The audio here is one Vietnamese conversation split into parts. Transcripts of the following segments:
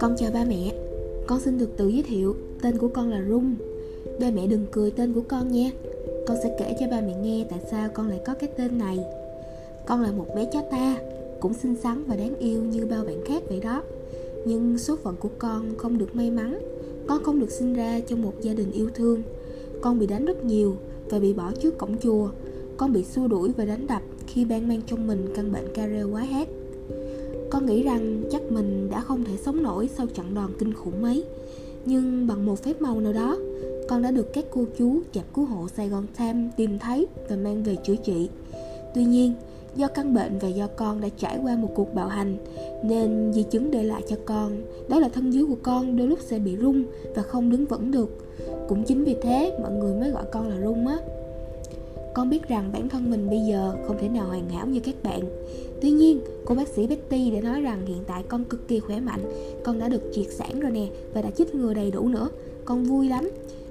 Con chào ba mẹ. Con xin được tự giới thiệu, Tên của con là Rung. Ba mẹ đừng cười tên của con nha. Con sẽ kể cho ba mẹ nghe tại sao con lại có cái tên này. Con là một bé chó ta, Cũng xinh xắn và đáng yêu như bao bạn khác vậy đó. Nhưng số phận của con không được may mắn. Con không được sinh ra trong một gia đình yêu thương. Con bị đánh rất nhiều Và bị bỏ trước cổng chùa. Con bị xua đuổi và đánh đập. Khi ban mang trong mình căn bệnh care quá hát con nghĩ rằng chắc mình đã không thể sống nổi sau trận đòn kinh khủng ấy. Nhưng bằng một phép màu nào đó Con đã được các cô chú chạp cứu hộ Sài Gòn Tham tìm thấy và mang về chữa trị. Tuy nhiên, do căn bệnh và do con đã trải qua một cuộc bạo hành Nên di chứng để lại cho con Đó là thân dưới của con đôi lúc sẽ bị rung và không đứng vững được. Cũng chính vì thế mọi người mới gọi con là rung á con biết rằng bản thân mình bây giờ không thể nào hoàn hảo như các bạn. Tuy nhiên, cô bác sĩ Betty đã nói rằng hiện tại con cực kỳ khỏe mạnh Con đã được triệt sản rồi nè và đã chích ngừa đầy đủ nữa. Con vui lắm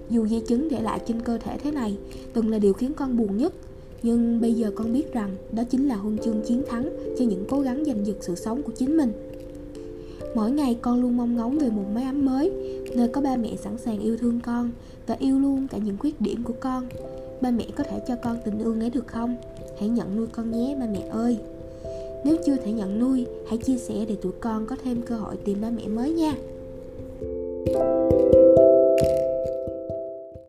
Dù di chứng để lại trên cơ thể thế này từng là điều khiến con buồn nhất. Nhưng bây giờ con biết rằng đó chính là huân chương chiến thắng cho những cố gắng giành giật sự sống của chính mình. Mỗi ngày con luôn mong ngóng về một mái ấm mới Nơi có ba mẹ sẵn sàng yêu thương con Và yêu luôn cả những khuyết điểm của con ba mẹ có thể cho con tình yêu ấy được không? Hãy nhận nuôi con nhé, ba mẹ ơi. Nếu chưa thể nhận nuôi, hãy chia sẻ để tụi con có thêm cơ hội tìm ba mẹ mới nha. thank you